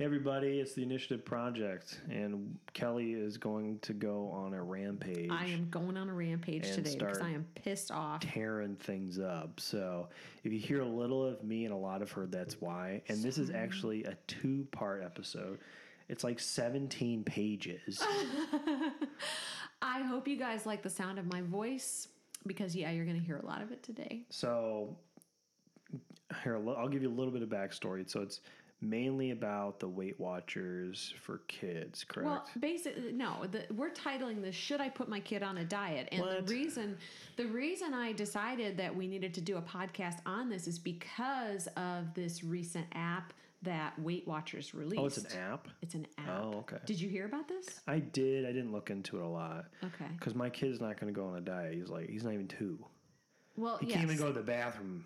Hey everybody, it's the Initiative Project, and Kelly is going to go on a rampage. I am going on a rampage And today because I am pissed off. tearing things up. So if you hear a little of me and a lot of her, that's why. And this is actually a two part episode. It's like 17 pages. I hope you guys like the sound of my voice because, yeah, you're going to hear a lot of it today. So here, I'll give you a little bit of backstory. So it's mainly about the Weight Watchers for kids, correct? Well, basically, no. The, we're titling this "Should I Put My Kid on a Diet?" And What? the reason, the reason I decided that we needed to do a podcast on this is because of this recent app that Weight Watchers released. oh, it's an app? It's an app. Oh, okay. Did you hear about this? I did. I didn't look into it a lot. Okay. Because my kid's not going to go on a diet. He's like, he's not even two. Well, He yes. can't even go to the bathroom.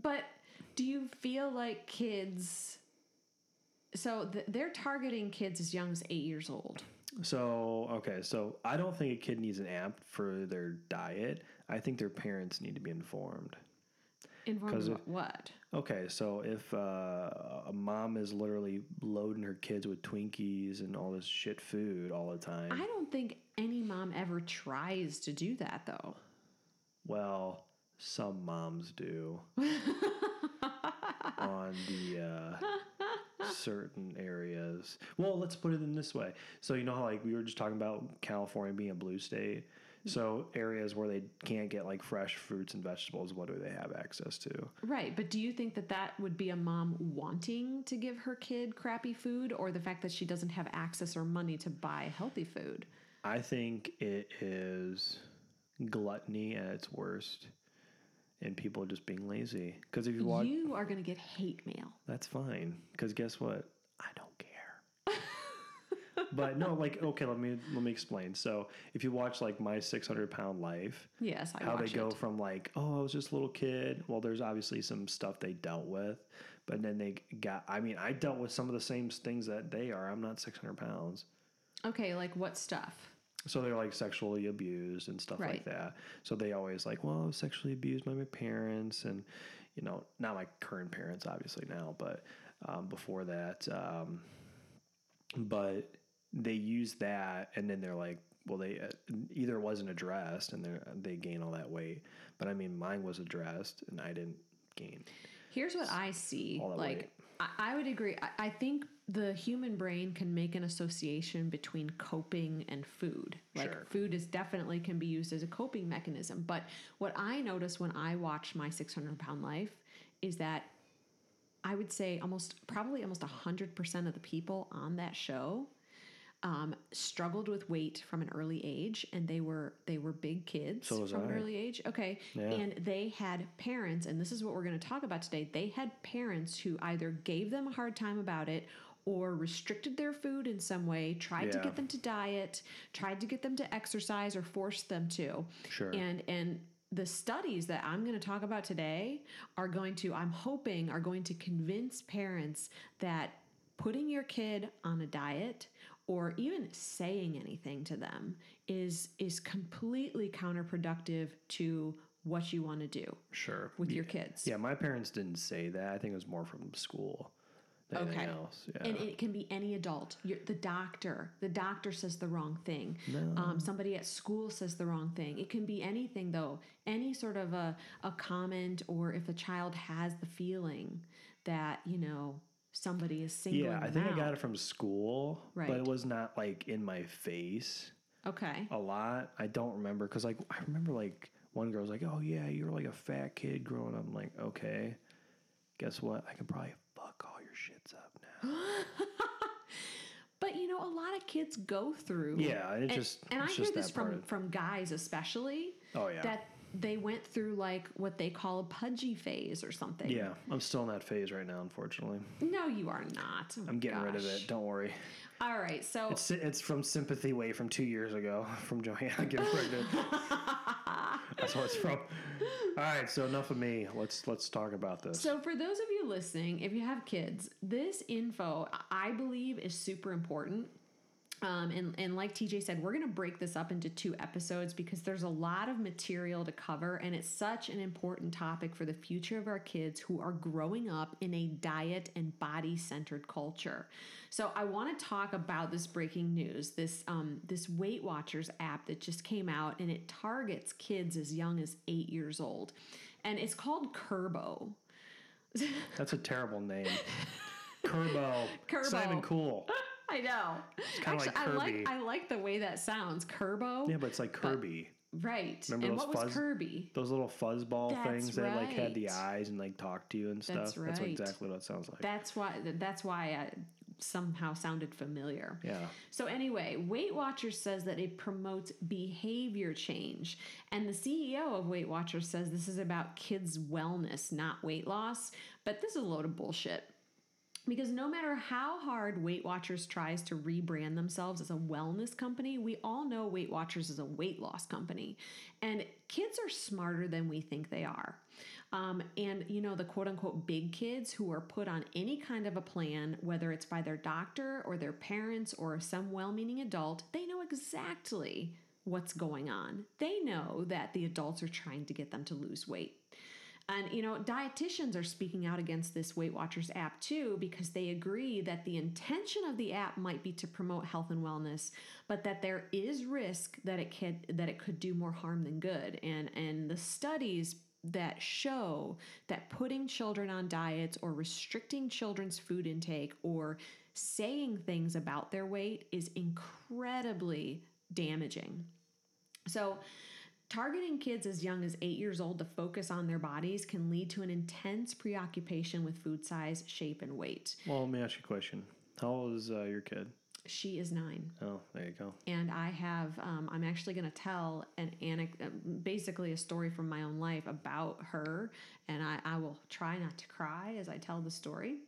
But do you feel like kids? So th- they're targeting kids as young as eight years old. So, okay. So I don't think a kid needs an app for their diet. I think their parents need to be informed. Informed about it- what? Okay, so if uh, a mom is literally loading her kids with Twinkies and all this shit food all the time, I don't think any mom ever tries to do that though. well, some moms do on the uh, certain areas. Well, let's put it in this way. So you know how like we were just talking about California being a blue state. So areas where they can't get like fresh fruits and vegetables, what do they have access to? Right, but do you think that that would be a mom wanting to give her kid crappy food or the fact that she doesn't have access or money to buy healthy food? I think it is gluttony at its worst, and people are just being lazy. Because if you watch, You are going to get hate mail. that's fine. Because guess what? I don't care. but no, like okay, let me let me explain. So if you watch like my 600 pound life, Yes, I how they go it. from like oh I was just a little kid. Well, there's obviously some stuff they dealt with, but then they got. I mean, I dealt with some of the same things that they are. I'm not 600 pounds. Okay, like what stuff? So they're like sexually abused and stuff like that. So they always like, well, I was sexually abused by my parents, and you know, not my current parents, obviously now, but um, before that. Um, but they use that, and then they're like, well, they uh, either wasn't addressed, and they they gain all that weight. But I mean, mine was addressed, and I didn't gain. Here's what I see. All that Like, weight. I, I would agree. I, I think the human brain can make an association between coping and food. Like, Sure. food is definitely can be used as a coping mechanism. But what I notice when I watch my 600 pound life is that I would say almost, probably almost 100% of the people on that show um, struggled with weight from an early age, and they were they were big kids So from an early age. Okay, Yeah. and they had parents, and this is what we're going to talk about today. They had parents who either gave them a hard time about it or restricted their food in some way, tried to get them to diet, tried to get them to exercise, or forced them to. Sure. And and the studies that I'm going to talk about today are going to, I'm hoping, are going to convince parents that putting your kid on a diet or even saying anything to them is is completely counterproductive to what you want to do Sure, with your kids. Yeah, my parents didn't say that. I think it was more from school. Okay. else. Yeah. And it can be any adult. You're, the doctor, the doctor says the wrong thing. Um, somebody at school says the wrong thing. It can be anything though. Any sort of a, a comment, or if a child has the feeling that you know somebody is singling Yeah, I think I got it from school, Right. but it was not like in my face Okay. a lot. I don't remember because like I remember like one girl was like, "Oh yeah, you're like a fat kid growing up." I'm like, okay, guess what? I can probably fuck all your shits up now. But you know, a lot of kids go through. Yeah, it and, just- and I hear this from part. from guys especially. Oh, yeah. That they went through like what they call a pudgy phase or something. yeah, I'm still in that phase right now. Unfortunately, No, you are not. Oh I'm getting rid of it. Don't worry. All right, so It's, it's from sympathy way from two years ago from Joanna getting pregnant. From. All right, so enough of me. Let's let's talk about this. So, for those of you listening, if you have kids, this info I believe is super important. Um, and, and like TJ said, we're going to break this up into two episodes because there's a lot of material to cover, and it's such an important topic for the future of our kids who are growing up in a diet and body centered culture. So I want to talk about this breaking news, this um, this Weight Watchers app that just came out, and it targets kids as young as eight years old, and it's called Kurbo. That's a terrible name. Kurbo. It's not even cool. I know. kinda like I like I like the way that sounds. Kurbo. Yeah, but it's like Kirby. Right. Remember and those what was Kirby? Those little fuzzball That's things that like had the eyes and like talked to you and stuff. That's That's right. exactly what it sounds like. That's why that's why I somehow sounded familiar. yeah. So anyway, Weight Watchers says that it promotes behavior change. And the CEO of Weight Watchers says this is about kids' wellness, not weight loss. But this is a load of bullshit. Because no matter how hard Weight Watchers tries to rebrand themselves as a wellness company, we all know Weight Watchers is a weight loss company. And kids are smarter than we think they are. Um, and, you know, the quote unquote big kids who are put on any kind of a plan, whether it's by their doctor or their parents or some well meaning adult, they know exactly what's going on. They know that the adults are trying to get them to lose weight. And you know, dietitians are speaking out against this Weight Watchers app too because they agree that the intention of the app might be to promote health and wellness, but that there is risk that it could that it could do more harm than good. And and the studies that show that putting children on diets or restricting children's food intake or saying things about their weight is incredibly damaging. So, targeting kids as young as eight years old to focus on their bodies can lead to an intense preoccupation with food size, shape, and weight. Well, let me ask you a question. How old is uh, your kid? She is nine. Oh, there you go. and I have um, I'm actually going to tell an anecdote, basically a story from my own life about her, and I, I will try not to cry as I tell the story,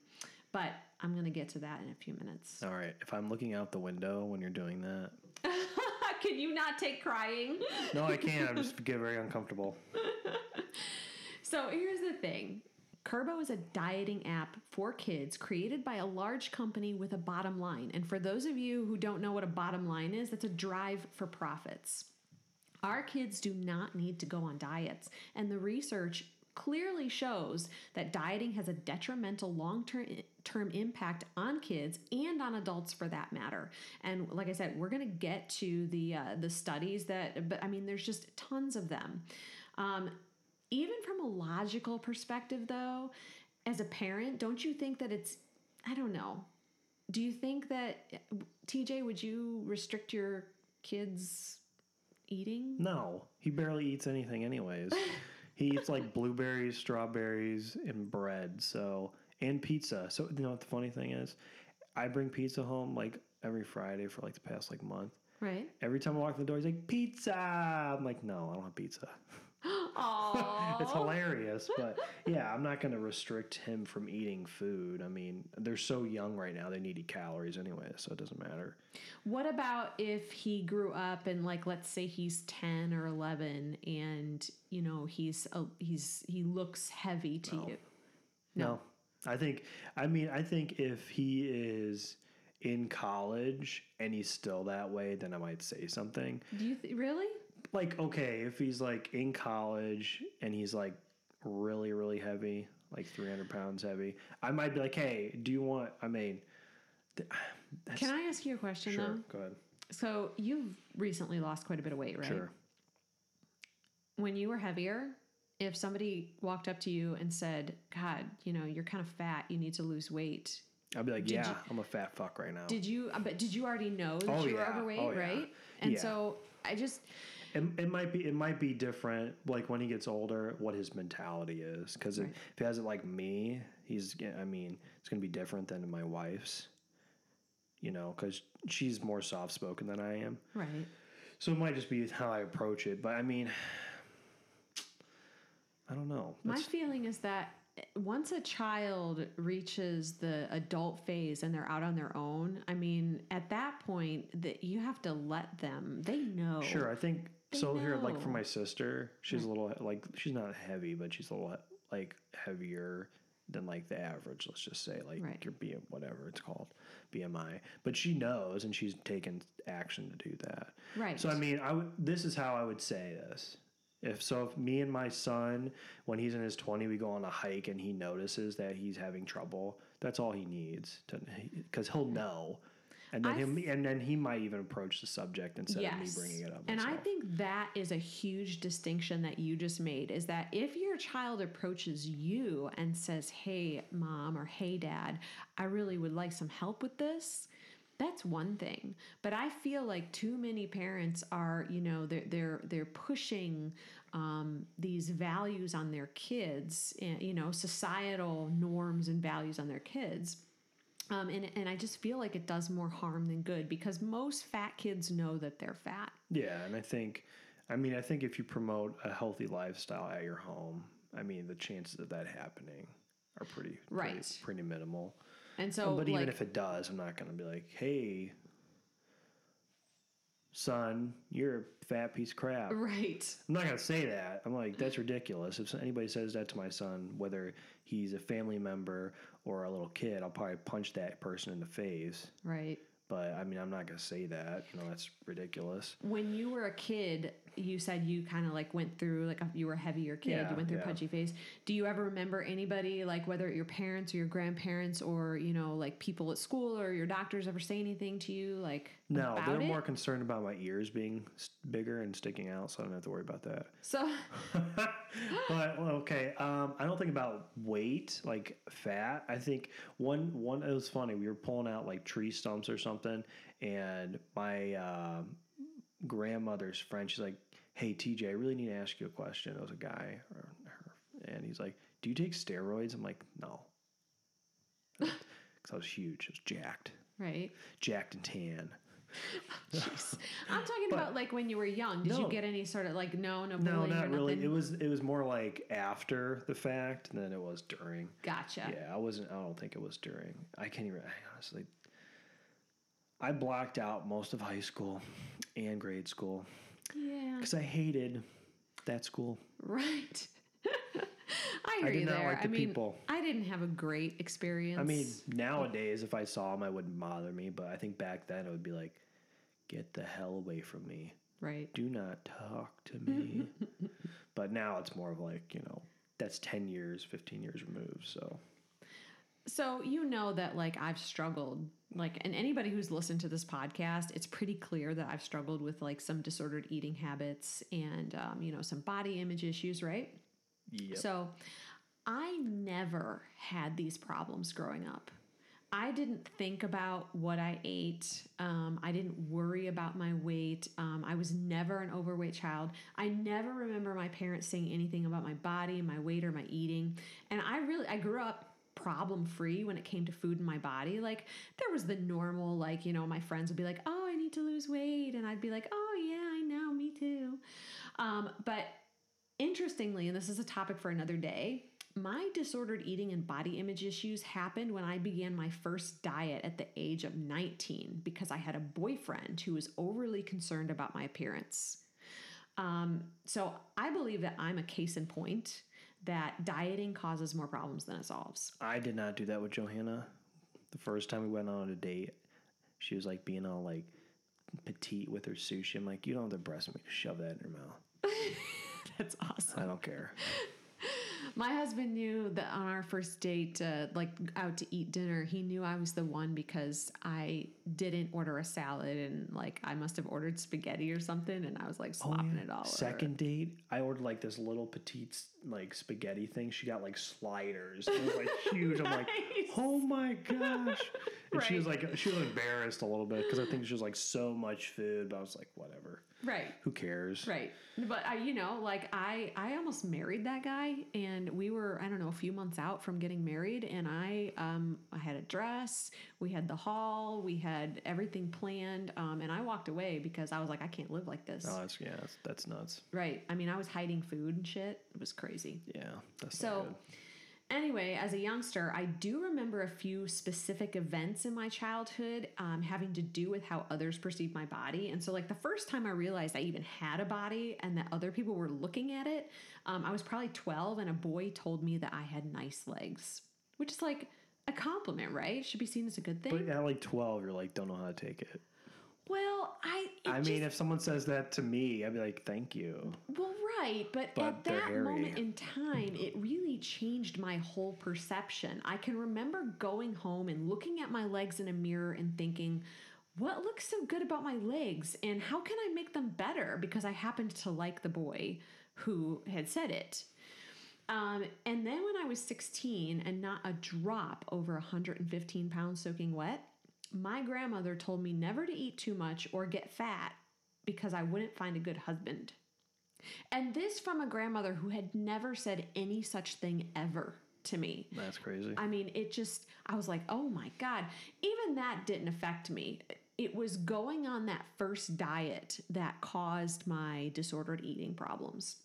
but I'm going to get to that in a few minutes. All right. If I'm looking out the window when you're doing that, Can you not take crying? no, I can't. I just get very uncomfortable. So here's the thing. Kurbo is a dieting app for kids created by a large company with a bottom line. And for those of you who don't know what a bottom line is, that's a drive for profits. Our kids do not need to go on diets, and the research clearly shows that dieting has a detrimental long-term impact on kids and on adults for that matter. And like I said, we're going to get to the uh, the studies that but I mean there's just tons of them. Um, even from a logical perspective though, as a parent, don't you think that it's I don't know. Do you think that TJ would you restrict your kids eating? No, he barely eats anything, anyways. he eats like blueberries, strawberries, and bread. So and pizza. So you know what the funny thing is? I bring pizza home like every Friday for like the past like month. Right. Every time I walk in the door, he's like, "Pizza." I'm like, "No, I don't have pizza." It's hilarious, but yeah, I'm not going to restrict him from eating food. I mean, they're so young right now; they need to eat calories anyway, so it doesn't matter. What about if he grew up and like let's say he's 10 or 11 and you know he's a, he's he looks heavy to you. No. I think I mean I think if he is in college and he's still that way, then I might say something. Do you th- really? Like, okay, if he's like in college and he's like really, really heavy, like 300 pounds heavy, I might be like, hey, do you want, I mean, th- Can I ask you a question sure, though? go ahead. So you've recently lost quite a bit of weight, right? Sure. When you were heavier, if somebody walked up to you and said, "God, you know, you're kind of fat, you need to lose weight." I'd be like, Did yeah, you- I'm a fat fuck right now. Did you but did you already know that Oh, you were yeah. overweight, Oh, yeah. right? And Yeah. so I just It, it might be it might be different like when he gets older what his mentality is because if, Right. if he has it like me he's I mean it's gonna be different than my wife's you know because she's more soft spoken than I am right. so it might just be how I approach it but I mean I don't know My feeling is that once a child reaches the adult phase and they're out on their own, I mean, at that point that you have to let them. They know. sure I think They so here like for my sister she's a little like she's not heavy but she's a little like heavier than like the average. Let's just say like Right. your BM whatever it's called BMI, but she knows and she's taken action to do that. Right. So I mean, I would. This is how I would say this. If so, if me and my son, when he's in his twenty, we go on a hike and he notices that he's having trouble, that's all he needs to, because he'll know, and then him, and then he might even approach the subject instead of me bringing it up. and I think that is a huge distinction that you just made is that if your child approaches you and says, Hey, mom, or Hey, dad, I really would like some help with this. That's one thing, but I feel like too many parents are, you know, they're they're they're pushing um, these values on their kids, and, you know, societal norms and values on their kids, um, and and I just feel like it does more harm than good because most fat kids know that they're fat. Yeah, and I think, I mean, I think if you promote a healthy lifestyle at your home, I mean, the chances of that happening are pretty Right. pretty, pretty minimal. And so, but like, even if it does, I'm not going to be like, "Hey, son, you're a fat piece of crap." right, I'm not going to say that. I'm like, "That's ridiculous." If anybody says that to my son, whether he's a family member or a little kid, I'll probably punch that person in the face. right. But I mean, I'm not going to say that. You know, that's ridiculous. When you were a kid, you said you kind of like went through like a, you were a heavier kid. Yeah, you went through yeah. punchy phase. Do you ever remember anybody like whether your parents or your grandparents or you know like people at school or your doctors ever say anything to you like No, they're it? more concerned about my ears being bigger and sticking out, so I don't have to worry about that. so but well, okay, um, I don't think about weight like fat. I think one one it was funny. We were pulling out like tree stumps or something, and my um, grandmother's friend, she's like, "Hey TJ, I really need to ask you a question." It was a guy or her, and he's like, "Do you take steroids?" I'm like, "No," because I was huge. I was jacked, right. jacked and tan. Jeez. I'm talking about like when you were young. Did you get any sort of like no, no, No, not really. It was it was more like after the fact than it was during. Gotcha. Yeah, I wasn't. I don't think it was during. I can't even. I honestly. I blocked out most of high school and grade school Yeah. because I hated that school. Right. I hear did you not there. like I the mean, people. I didn't have a great experience. I mean, nowadays, if I saw them, I wouldn't bother me. But I think back then it would be like, get the hell away from me. right. Do not talk to me. but now it's more of like, you know, that's 10 years, 15 years removed. So, So you know that like I've struggled like and anybody who's listened to this podcast, it's pretty clear that I've struggled with like some disordered eating habits and um, you know some body image issues, right? yep. So I never had these problems growing up. I didn't think about what I ate. Um, I didn't worry about my weight. Um, I was never an overweight child. I never remember my parents saying anything about my body, my weight, or my eating. And I really, I grew up problem free when it came to food in my body. Like there was the normal, like, you know, my friends would be like, oh, I need to lose weight. And I'd be like, oh, yeah, I know, me too. Um, but Interestingly, and this is a topic for another day, my disordered eating and body image issues happened when I began my first diet at the age of 19 because I had a boyfriend who was overly concerned about my appearance. Um, so I believe that I'm a case in point that dieting causes more problems than it solves. I did not do that with Johanna. The first time we went on a date, she was like being all like petite with her sushi. I'm like, you don't have the breast to shove that in your mouth. That's awesome. I don't care. My husband knew that on our first date, uh, like out to eat dinner, he knew I was the one because I didn't order a salad and like I must have ordered spaghetti or something, and I was like slopping it all. over. Second date, I ordered like this little petite like spaghetti thing. She got like sliders. It was like huge. I'm like, oh my gosh. And she was like, she was embarrassed a little bit because I think she was like so much food. But I was like, whatever. right. Who cares? Right. But I, you know, like I, I almost married that guy and we were, I don't know, a few months out from getting married and I, um, I had a dress, we had the hall, we had everything planned. Um, and I walked away because I was like, I can't live like this. Oh, that's, yeah, that's, that's nuts. right. I mean, I was hiding food and shit. It was crazy. Yeah, that's So. Anyway, as a youngster, I do remember a few specific events in my childhood um, having to do with how others perceived my body. And so, like, the first time I realized I even had a body and that other people were looking at it, um, I was probably 12, and a boy told me that I had nice legs. which is like a compliment, right? Should be seen as a good thing. But at like 12, you're like, don't know how to take it. Well, I. I just- mean, if someone says that to me, I'd be like, thank you. Well, right, but, But at that hairy. moment in time, it really changed my whole perception. I can remember going home and looking at my legs in a mirror and thinking, what looks so good about my legs and how can I make them better? Because I happened to like the boy who had said it. Um, and then when I was 16 and not a drop over 115 pounds soaking wet, my grandmother told me never to eat too much or get fat because I wouldn't find a good husband. And this from a grandmother who had never said any such thing ever to me. That's crazy. I mean, it just, I was like, oh my God. Even that didn't affect me. It was going on that first diet that caused my disordered eating problems.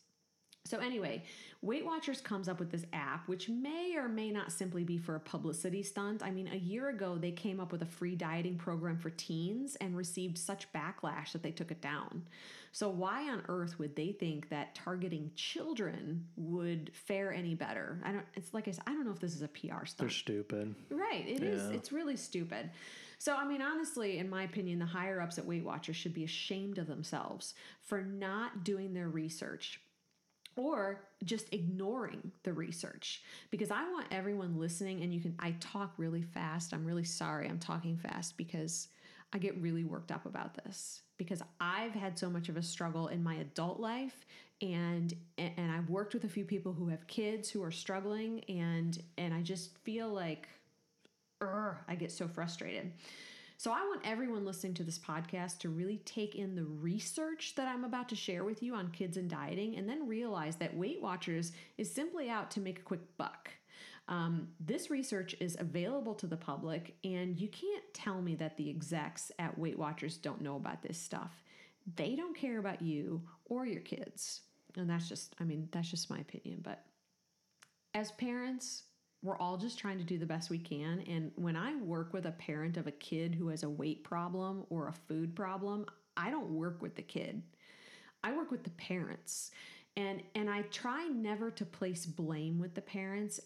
So, anyway, Weight Watchers comes up with this app, which may or may not simply be for a publicity stunt. I mean, a year ago, they came up with a free dieting program for teens and received such backlash that they took it down. So, why on earth would they think that targeting children would fare any better? I don't, it's like I said, I don't know if this is a PR stunt. They're stupid. Right. It is. Yeah. It's really stupid. So, I mean, honestly, in my opinion, the higher ups at Weight Watchers should be ashamed of themselves for not doing their research or just ignoring the research. Because i want everyone listening and you can i talk really fast. I'm really sorry i'm talking fast because i get really worked up about this. Because i've had so much of a struggle in my adult life and and i've worked with a few people who have kids who are struggling and and i just feel like I get so frustrated. So I want everyone listening to this podcast to really take in the research that I'm about to share with you on kids and dieting and then realize that Weight Watchers is simply out to make a quick buck. Um, this research is available to the public, and you can't tell me that the execs at Weight Watchers don't know about this stuff. They don't care about you or your kids. And that's just, I mean, that's just my opinion. But as parents, we're all just trying to do the best we can. And when I work with a parent of a kid who has a weight problem or a food problem, I don't work with the kid. I work with the parents. And and I try never to place blame with the parents.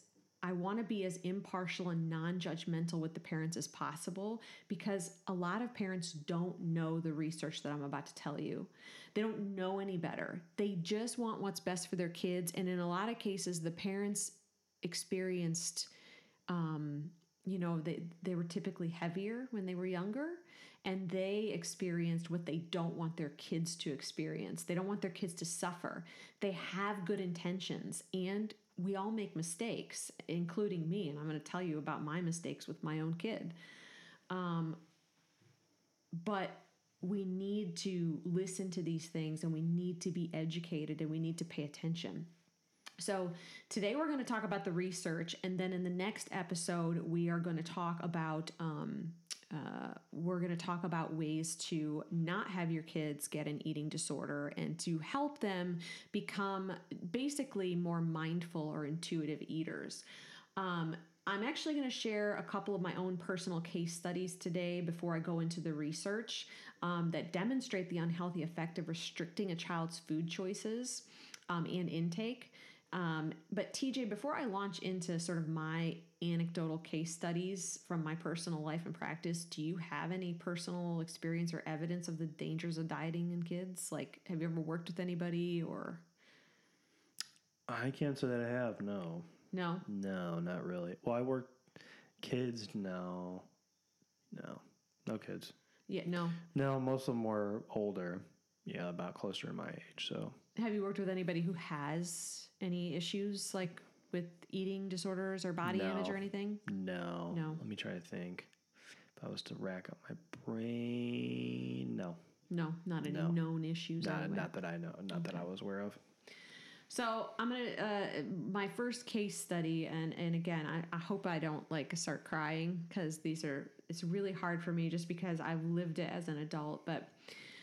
I want to be as impartial and non-judgmental with the parents as possible because a lot of parents don't know the research that I'm about to tell you. They don't know any better. They just want what's best for their kids and in a lot of cases the parents experienced um, you know they, they were typically heavier when they were younger and they experienced what they don't want their kids to experience. They don't want their kids to suffer. They have good intentions and we all make mistakes including me and i'm going to tell you about my mistakes with my own kid. Um, but we need to listen to these things and we need to be educated and we need to pay attention so, today we're going to talk about the research, and then in the next episode, we are going to talk about. Um, uh, we're going to talk about ways to not have your kids get an eating disorder and to help them become basically more mindful or intuitive eaters. Um, I'm actually going to share a couple of my own personal case studies today before I go into the research um, that demonstrate the unhealthy effect of restricting a child's food choices um, and intake. Um, but TJ, before I launch into sort of my anecdotal case studies from my personal life and practice, do you have any personal experience or evidence of the dangers of dieting in kids? Like, have you ever worked with anybody or I can't say that I have. No. no? No, not really. Well, I work kids. No. No. No kids. Yeah, no. No, most of them were older. Yeah, about closer to my age. So Have you worked with anybody who has any issues like with eating disorders or body image or anything? no. No. Let me try to think. If I was to rack up my brain, no. No, not any No. known issues. Not, anyway. not that I know. Not that I was aware of. So I'm gonna uh, my first case study, and and again, I, I hope I don't like start crying because these are it's really hard for me just because I've lived it as an adult. But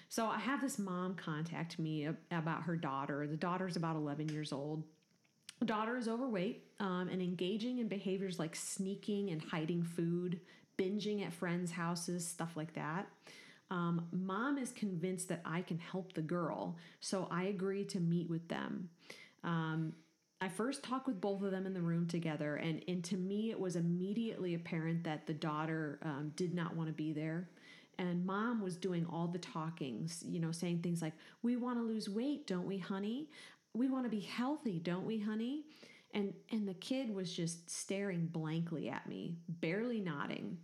so I have this mom contact me about her daughter. The daughter's about 11 years old. Daughter is overweight um, and engaging in behaviors like sneaking and hiding food, binging at friends' houses, stuff like that. Um, mom is convinced that I can help the girl, so I agree to meet with them. Um, I first talked with both of them in the room together, and, and to me, it was immediately apparent that the daughter um, did not want to be there. And mom was doing all the talkings, you know, saying things like, We want to lose weight, don't we, honey? We want to be healthy, don't we, honey? And, and the kid was just staring blankly at me, barely nodding.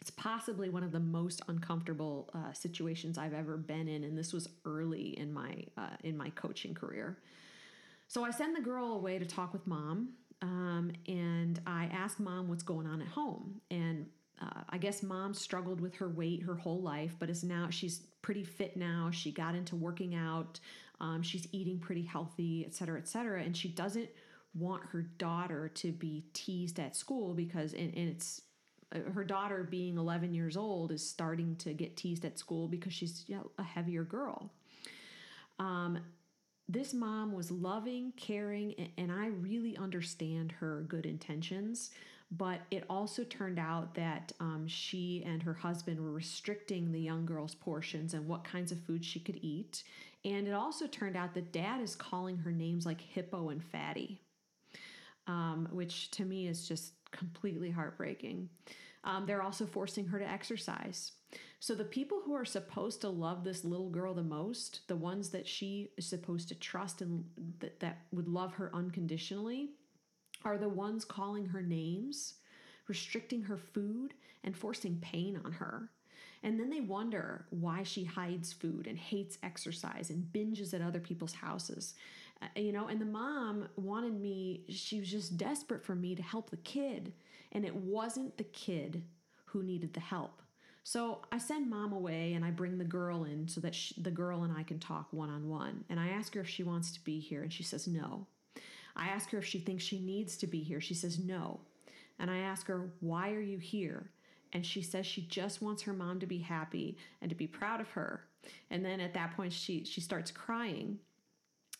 It's possibly one of the most uncomfortable uh, situations I've ever been in, and this was early in my uh, in my coaching career. So I send the girl away to talk with mom, um, and I ask mom what's going on at home. And uh, I guess mom struggled with her weight her whole life, but is now she's pretty fit now. She got into working out. Um, she's eating pretty healthy, et cetera, et cetera. And she doesn't want her daughter to be teased at school because, and, and it's uh, her daughter being 11 years old is starting to get teased at school because she's a heavier girl. Um, this mom was loving, caring, and I really understand her good intentions. But it also turned out that um, she and her husband were restricting the young girl's portions and what kinds of food she could eat. And it also turned out that dad is calling her names like hippo and fatty, um, which to me is just completely heartbreaking. Um, they're also forcing her to exercise. So the people who are supposed to love this little girl the most, the ones that she is supposed to trust and that, that would love her unconditionally, are the ones calling her names, restricting her food, and forcing pain on her. And then they wonder why she hides food and hates exercise and binges at other people's houses. Uh, you know, and the mom wanted me, she was just desperate for me to help the kid. And it wasn't the kid who needed the help. So I send mom away and I bring the girl in so that she, the girl and I can talk one on one. And I ask her if she wants to be here, and she says no. I ask her if she thinks she needs to be here. She says no. And I ask her, why are you here? And she says she just wants her mom to be happy and to be proud of her. And then at that point, she, she starts crying.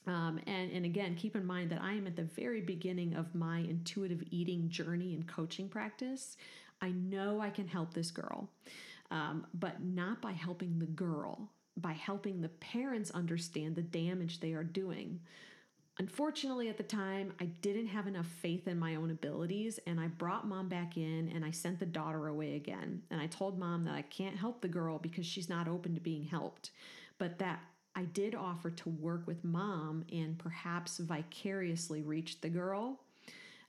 Um, and, and again, keep in mind that I am at the very beginning of my intuitive eating journey and coaching practice. I know I can help this girl, um, but not by helping the girl, by helping the parents understand the damage they are doing. Unfortunately, at the time, I didn't have enough faith in my own abilities, and I brought mom back in and I sent the daughter away again. And I told mom that I can't help the girl because she's not open to being helped, but that I did offer to work with mom and perhaps vicariously reach the girl.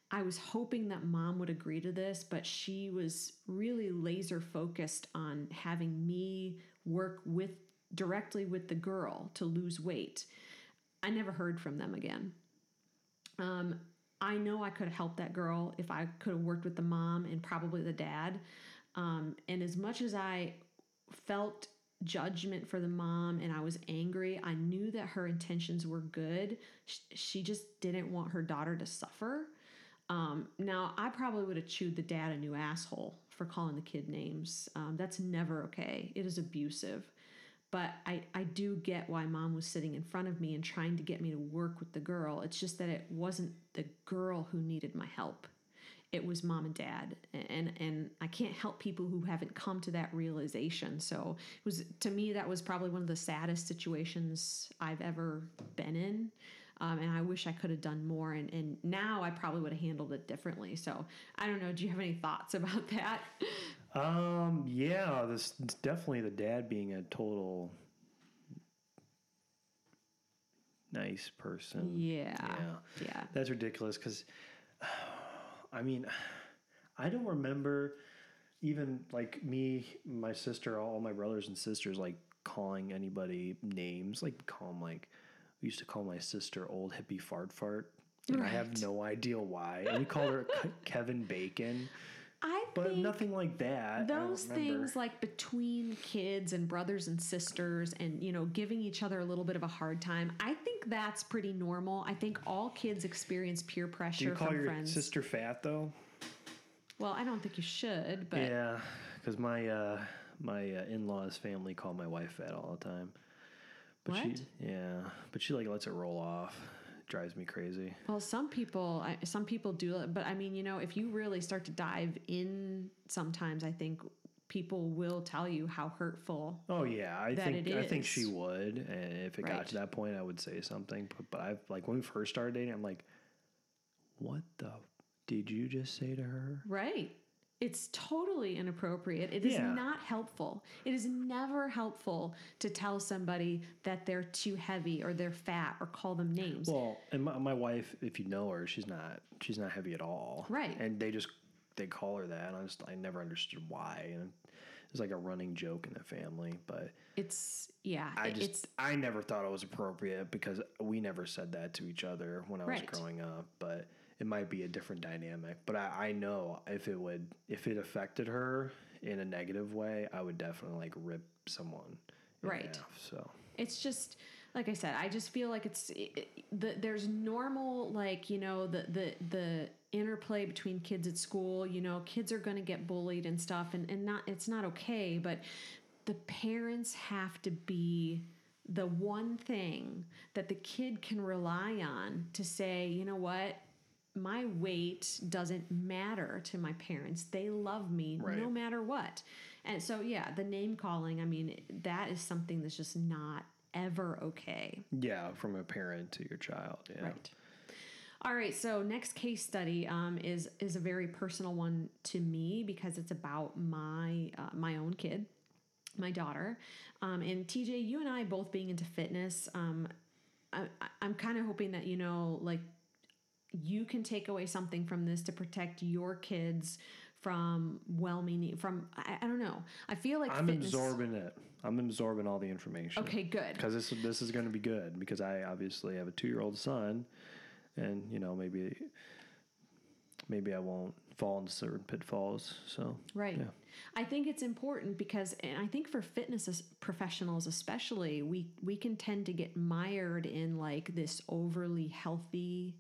I was hoping that mom would agree to this, but she was really laser focused on having me work with directly with the girl to lose weight. I never heard from them again. Um, I know I could have helped that girl if I could have worked with the mom and probably the dad. Um, and as much as I felt judgment for the mom and I was angry, I knew that her intentions were good. She just didn't want her daughter to suffer. Um, now, I probably would have chewed the dad a new asshole for calling the kid names. Um, that's never okay. It is abusive. But I, I do get why mom was sitting in front of me and trying to get me to work with the girl. It's just that it wasn't the girl who needed my help. It was mom and dad. And and I can't help people who haven't come to that realization. So it was to me that was probably one of the saddest situations I've ever been in. Um, and I wish I could have done more. And, and now I probably would have handled it differently. So I don't know. Do you have any thoughts about that? Um, yeah, this definitely the dad being a total nice person. Yeah. Yeah. Yeah. That's ridiculous because, I mean, I don't remember even like me, my sister, all my brothers and sisters, like calling anybody names, like call them like, we used to call my sister old hippie fart fart. And right. I have no idea why. And we called her Kevin Bacon. But nothing like that. Those things like between kids and brothers and sisters and you know giving each other a little bit of a hard time. I think that's pretty normal. I think all kids experience peer pressure Do you call from your friends. sister fat though? Well, I don't think you should, but Yeah, cuz my uh my uh, in-laws family call my wife fat all the time. But what? she yeah, but she like lets it roll off drives me crazy. Well, some people, some people do, but I mean, you know, if you really start to dive in, sometimes I think people will tell you how hurtful. Oh yeah, I think I think she would, and if it right. got to that point, I would say something. But, but I've like when we first started dating, I'm like, what the did you just say to her? Right. It's totally inappropriate. It is Yeah. not helpful. It is never helpful to tell somebody that they're too heavy or they're fat or call them names. Well, and my, my wife, if you know her, she's not she's not heavy at all. Right. And they just they call her that. And I just I never understood why. And it's like a running joke in the family. But it's yeah. I just I never thought it was appropriate because we never said that to each other when I was growing up. But it might be a different dynamic. But I, I know if it would if it affected her in a negative way, I would definitely like rip someone Right. half. So it's just like I said. I just feel like it's it, the, there's normal like you know the the the interplay between kids at school. You know, kids are going to get bullied and stuff, and and not it's not okay. But the parents have to be the one thing that the kid can rely on to say, you know what. My weight doesn't matter to my parents. They love me Right. no matter what. And so, yeah, the name calling, I mean, that is something that's just not ever okay. yeah, from a parent to your child. Yeah. Right. All right. So next case study um, is is a very personal one to me because it's about my uh, my own kid, my daughter, um, and TJ. You and I both being into fitness. Um, I, I'm kind of hoping that you know, like, you can take away something from this to protect your kids from well-meaning. From I, I don't know. I feel like I'm fitness, absorbing it. I'm absorbing all the information. Okay, good. Because this this is going to be good because I obviously have a two year old son, and you know maybe maybe I won't fall into certain pitfalls. So Right. yeah. I think it's important because, and I think for fitness professionals especially, we we can tend to get mired in like this overly healthy,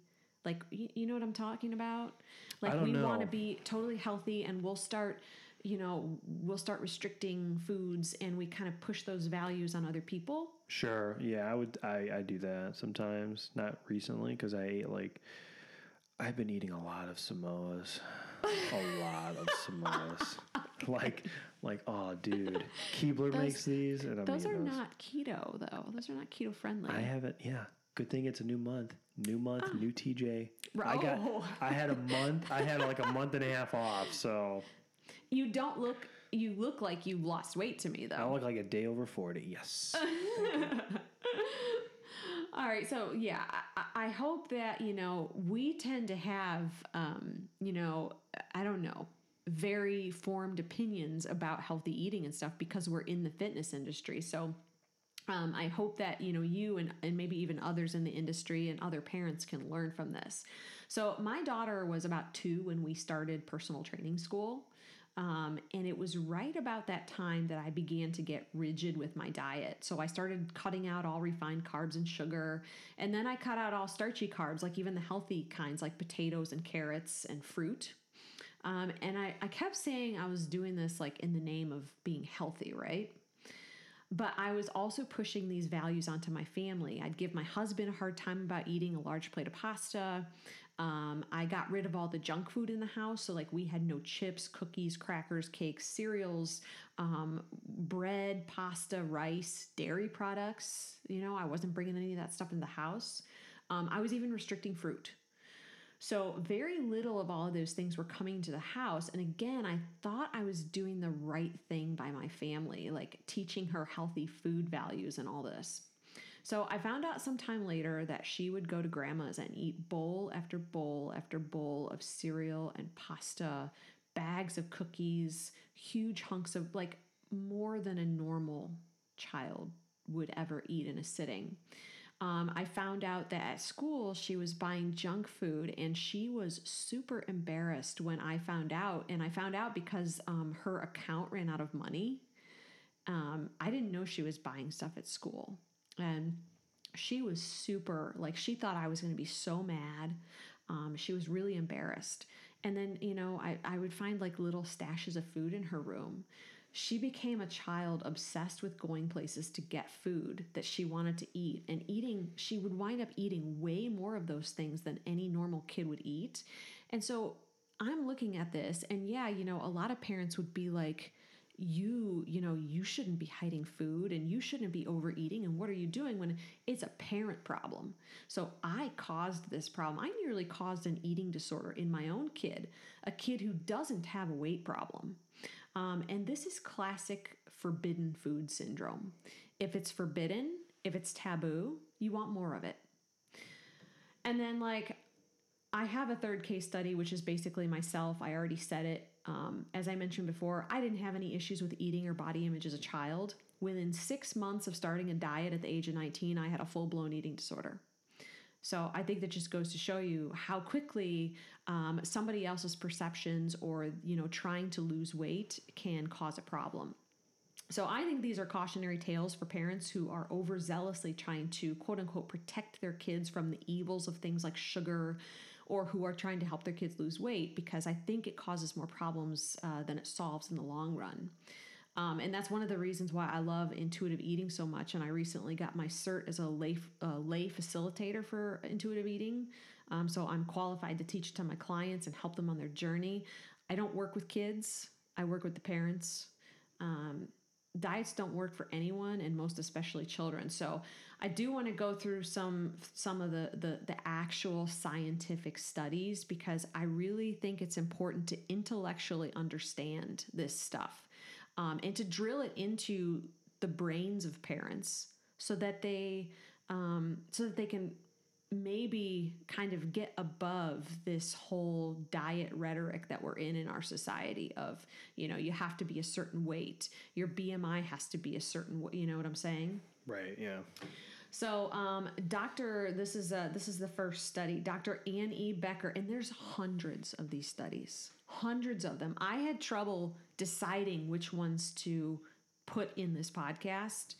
like you, you know what I'm talking about. Like don't we want to be totally healthy, and we'll start, you know, we'll start restricting foods, and we kind of push those values on other people. Sure. Yeah, I would. I I do that sometimes. Not recently because I ate like. I've been eating a lot of Samoas, a lot of Samoas. like, like, oh, dude, Keebler makes these, and I'm Those are those. not keto though. Those are not keto friendly. I haven't. Yeah. Good thing it's a new month. New month, new TJ. I got. Oh. I had a month. I had like a month and a half off. So you don't look. You look like you lost weight to me though. I look like a day over forty. Yes. All right, so yeah, I, I hope that you know we tend to have, um, you know, I don't know, very formed opinions about healthy eating and stuff because we're in the fitness industry. So um, I hope that you know you and, and maybe even others in the industry and other parents can learn from this. So my daughter was about two when we started personal training school. Um, and it was right about that time that I began to get rigid with my diet. So I started cutting out all refined carbs and sugar. And then I cut out all starchy carbs, like even the healthy kinds, like potatoes and carrots and fruit. Um, and I, I kept saying I was doing this like in the name of being healthy, right? But I was also pushing these values onto my family. I'd give my husband a hard time about eating a large plate of pasta. Um, I got rid of all the junk food in the house. So, like, we had no chips, cookies, crackers, cakes, cereals, um, bread, pasta, rice, dairy products. You know, I wasn't bringing any of that stuff in the house. Um, I was even restricting fruit. So, very little of all of those things were coming to the house. And again, I thought I was doing the right thing by my family, like teaching her healthy food values and all this. So, I found out sometime later that she would go to grandma's and eat bowl after bowl after bowl of cereal and pasta, bags of cookies, huge hunks of like more than a normal child would ever eat in a sitting. Um, I found out that at school she was buying junk food and she was super embarrassed when I found out. And I found out because um, her account ran out of money. Um, I didn't know she was buying stuff at school. And she was super, like, she thought I was going to be so mad. Um, she was really embarrassed. And then, you know, I, I would find like little stashes of food in her room she became a child obsessed with going places to get food that she wanted to eat. And eating she would wind up eating way more of those things than any normal kid would eat. And so i'm looking at this and yeah you know a lot of parents would be like you you know you shouldn't be hiding food and you shouldn't be overeating and what are you doing? when it's a parent problem. So i caused this problem. I nearly caused an eating disorder in my own kid a kid who doesn't have a weight problem um, and this is classic forbidden food syndrome if it's forbidden if it's taboo you want more of it and then like I have a third case study, which is basically myself. I already said it. Um, as I mentioned before, I didn't have any issues with eating or body image as a child. Within six months of starting a diet at the age of 19, I had a full blown eating disorder. So I think that just goes to show you how quickly um, somebody else's perceptions or you know trying to lose weight can cause a problem. So I think these are cautionary tales for parents who are overzealously trying to quote unquote protect their kids from the evils of things like sugar, or who are trying to help their kids lose weight because I think it causes more problems uh, than it solves in the long run. Um, and that's one of the reasons why I love intuitive eating so much. And I recently got my cert as a lay, lay facilitator for intuitive eating. Um, so I'm qualified to teach to my clients and help them on their journey. I don't work with kids, I work with the parents. Um, diets don't work for anyone and most especially children so i do want to go through some some of the, the the actual scientific studies because i really think it's important to intellectually understand this stuff um, and to drill it into the brains of parents so that they um, so that they can maybe kind of get above this whole diet rhetoric that we're in in our society of you know you have to be a certain weight. Your bmi has to be a certain you know what i'm saying? Right yeah so um, dr this is a, this is the first study dr anne e becker and there's hundreds of these studies hundreds of them i had trouble deciding which ones to put in this podcast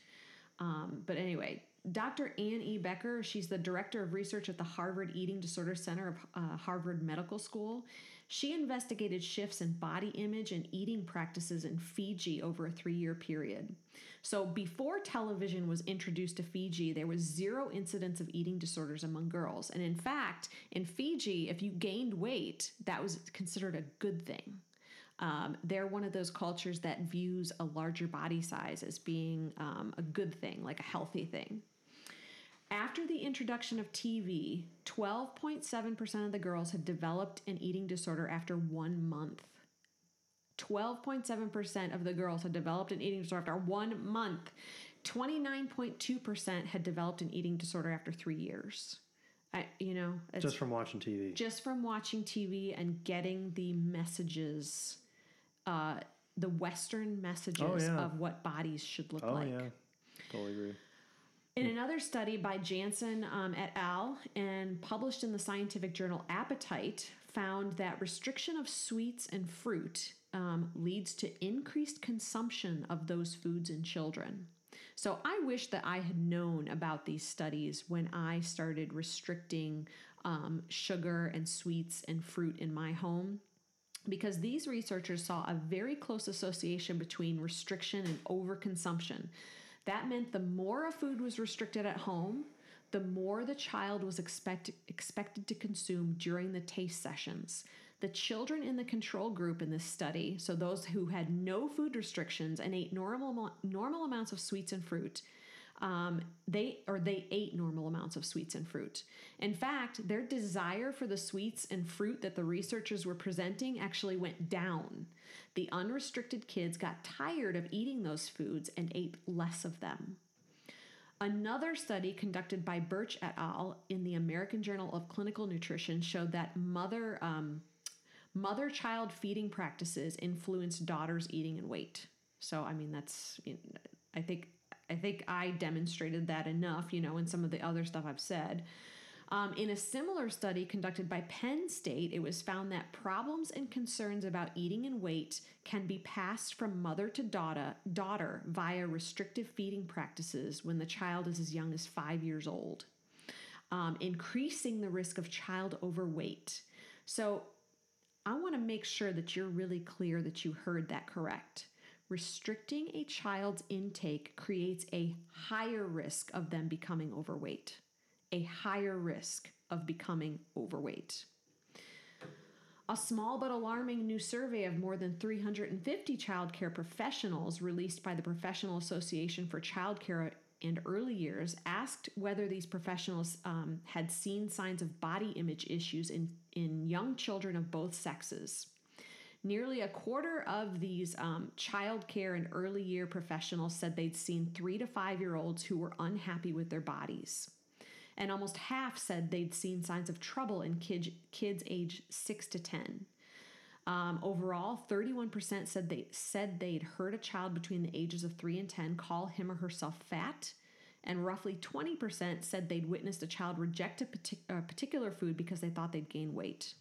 um, but anyway Dr. Anne E. Becker, she's the director of research at the Harvard Eating Disorder Center of uh, Harvard Medical School. She investigated shifts in body image and eating practices in Fiji over a three year period. So, before television was introduced to Fiji, there was zero incidence of eating disorders among girls. And in fact, in Fiji, if you gained weight, that was considered a good thing. Um, they're one of those cultures that views a larger body size as being um, a good thing, like a healthy thing. After the introduction of TV, 12.7% of the girls had developed an eating disorder after one month. 12.7% of the girls had developed an eating disorder after one month. 29.2% had developed an eating disorder after three years. I, you know, just from watching TV. Just from watching TV and getting the messages, uh, the Western messages oh, yeah. of what bodies should look oh, like. yeah. Totally agree. In another study by Jansen um, et al. and published in the scientific journal Appetite, found that restriction of sweets and fruit um, leads to increased consumption of those foods in children. So I wish that I had known about these studies when I started restricting um, sugar and sweets and fruit in my home because these researchers saw a very close association between restriction and overconsumption. That meant the more a food was restricted at home, the more the child was expect, expected to consume during the taste sessions. The children in the control group in this study, so those who had no food restrictions and ate normal, normal amounts of sweets and fruit, um, they or they ate normal amounts of sweets and fruit. In fact, their desire for the sweets and fruit that the researchers were presenting actually went down. The unrestricted kids got tired of eating those foods and ate less of them. Another study conducted by Birch et al. in the American Journal of Clinical Nutrition showed that mother um, mother child feeding practices influence daughters' eating and weight. So, I mean, that's I think I think I demonstrated that enough, you know, in some of the other stuff I've said. Um, in a similar study conducted by Penn State, it was found that problems and concerns about eating and weight can be passed from mother to daughter, daughter via restrictive feeding practices when the child is as young as five years old, um, increasing the risk of child overweight. So, I want to make sure that you're really clear that you heard that correct. Restricting a child's intake creates a higher risk of them becoming overweight a higher risk of becoming overweight. A small but alarming new survey of more than 350 childcare professionals released by the Professional Association for Childcare and Early Years asked whether these professionals um, had seen signs of body image issues in, in young children of both sexes. Nearly a quarter of these um, child care and early year professionals said they'd seen three to five year olds who were unhappy with their bodies. And almost half said they'd seen signs of trouble in kids, kids age 6 to 10. Um, overall, 31% said they said they'd heard a child between the ages of 3 and 10 call him or herself fat, and roughly 20% said they'd witnessed a child reject a, partic- a particular food because they thought they'd gain weight.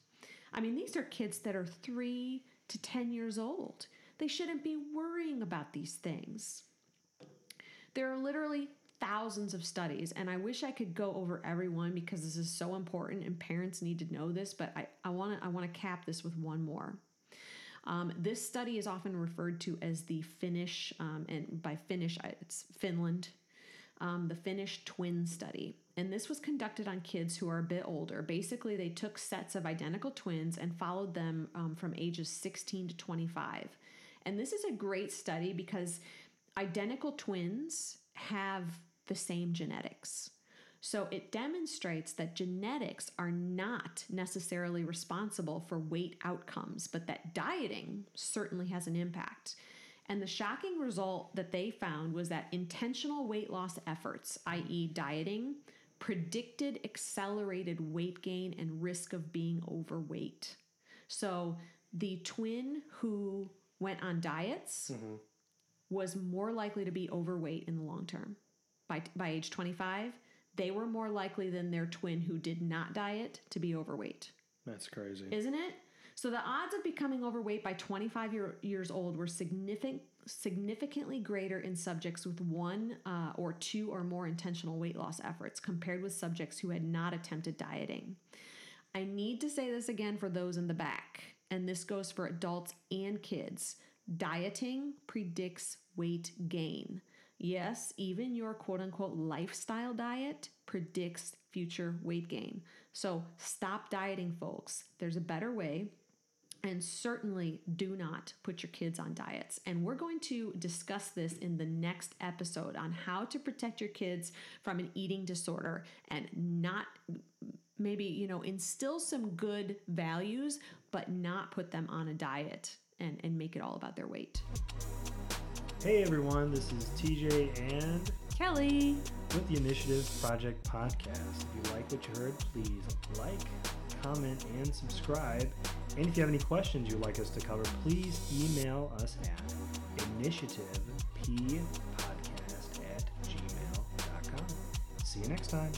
I mean, these are kids that are 3 to 10 years old. They shouldn't be worrying about these things. There are literally thousands of studies, and I wish I could go over every one because this is so important and parents need to know this, but I, I want to I wanna cap this with one more. Um, this study is often referred to as the Finnish, um, and by Finnish, it's Finland, um, the Finnish twin study. And this was conducted on kids who are a bit older. Basically, they took sets of identical twins and followed them um, from ages 16 to 25. And this is a great study because identical twins have the same genetics. So it demonstrates that genetics are not necessarily responsible for weight outcomes, but that dieting certainly has an impact. And the shocking result that they found was that intentional weight loss efforts, i.e., dieting, predicted accelerated weight gain and risk of being overweight. So the twin who went on diets mm-hmm. was more likely to be overweight in the long term by, by age 25, they were more likely than their twin who did not diet to be overweight. That's crazy. Isn't it? So the odds of becoming overweight by 25 year, years old were significant, significantly greater in subjects with one uh, or two or more intentional weight loss efforts compared with subjects who had not attempted dieting. I need to say this again for those in the back, and this goes for adults and kids. Dieting predicts weight gain. Yes, even your quote unquote lifestyle diet predicts future weight gain. So stop dieting, folks. There's a better way. And certainly do not put your kids on diets. And we're going to discuss this in the next episode on how to protect your kids from an eating disorder and not maybe, you know, instill some good values, but not put them on a diet and, and make it all about their weight. Hey everyone, this is TJ and Kelly with the Initiative Project Podcast. If you like what you heard, please like, comment, and subscribe. And if you have any questions you'd like us to cover, please email us at initiativepodcast at gmail.com. See you next time.